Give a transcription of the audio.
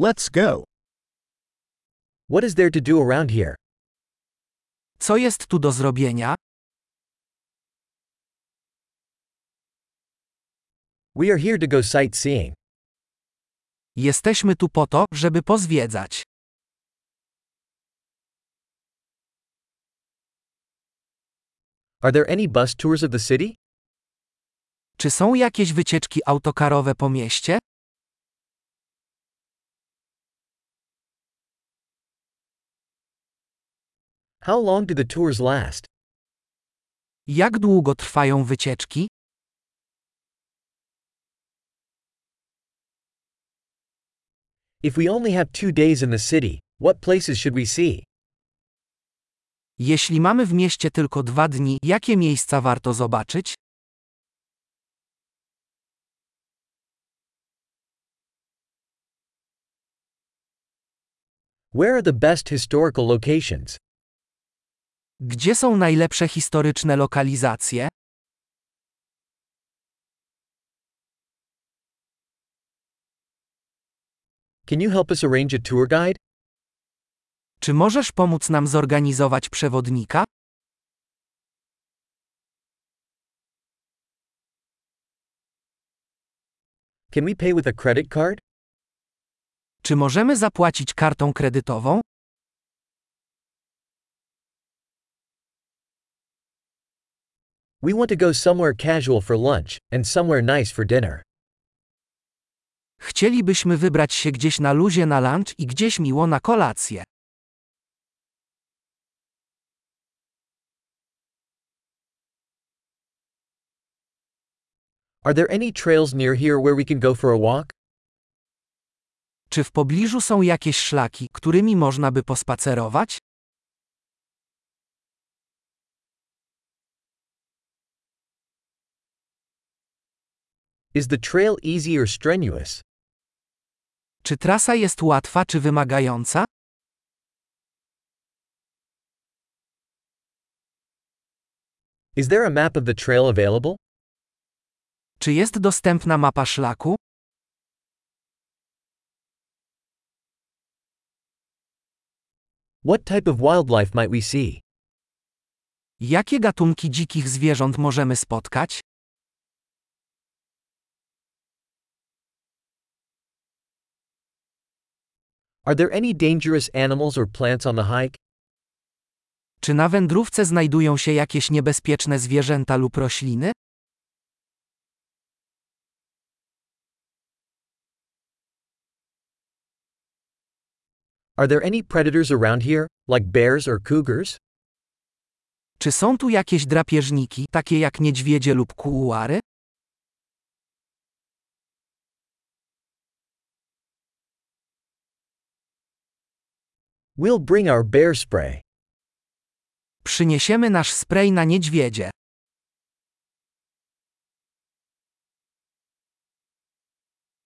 Let's go. What is there to do around here? Co jest tu do zrobienia? We are here to go sightseeing. Jesteśmy tu po to, żeby pozwiedzać. Are there any bus tours of the city? Czy są jakieś wycieczki autokarowe po mieście? How long do the tours last? Jak długo trwają wycieczki? If we only have two days in the city, what places should we see? Jeśli mamy w mieście tylko dwa dni, jakie miejsca warto zobaczyć? Where are the best historical locations? Gdzie są najlepsze historyczne lokalizacje? Can you help us arrange a tour guide? Czy możesz pomóc nam zorganizować przewodnika? Can we pay with a credit card? Czy możemy zapłacić kartą kredytową? We want to go somewhere casual for lunch and somewhere nice for dinner. Chcielibyśmy wybrać się gdzieś na luzie na lunch i gdzieś miło na kolację. Are there any trails near here where we can go for a walk? Czy w pobliżu są jakieś szlaki, którymi można by pospacerować? Is the trail easy or strenuous? Czy trasa jest łatwa czy wymagająca? Is there a map of the trail available? Czy jest dostępna mapa szlaku? What type of wildlife might we see? Jakie gatunki dzikich zwierząt możemy spotkać? Are there any dangerous animals or plants on the hike? Czy na wędrówce znajdują się jakieś niebezpieczne zwierzęta lub rośliny? Are there any predators around here, like bears or cougars? Czy są tu jakieś drapieżniki, takie jak niedźwiedzie lub kuuary? We'll bring our bear spray. Przyniesiemy nasz spray na niedźwiedzie.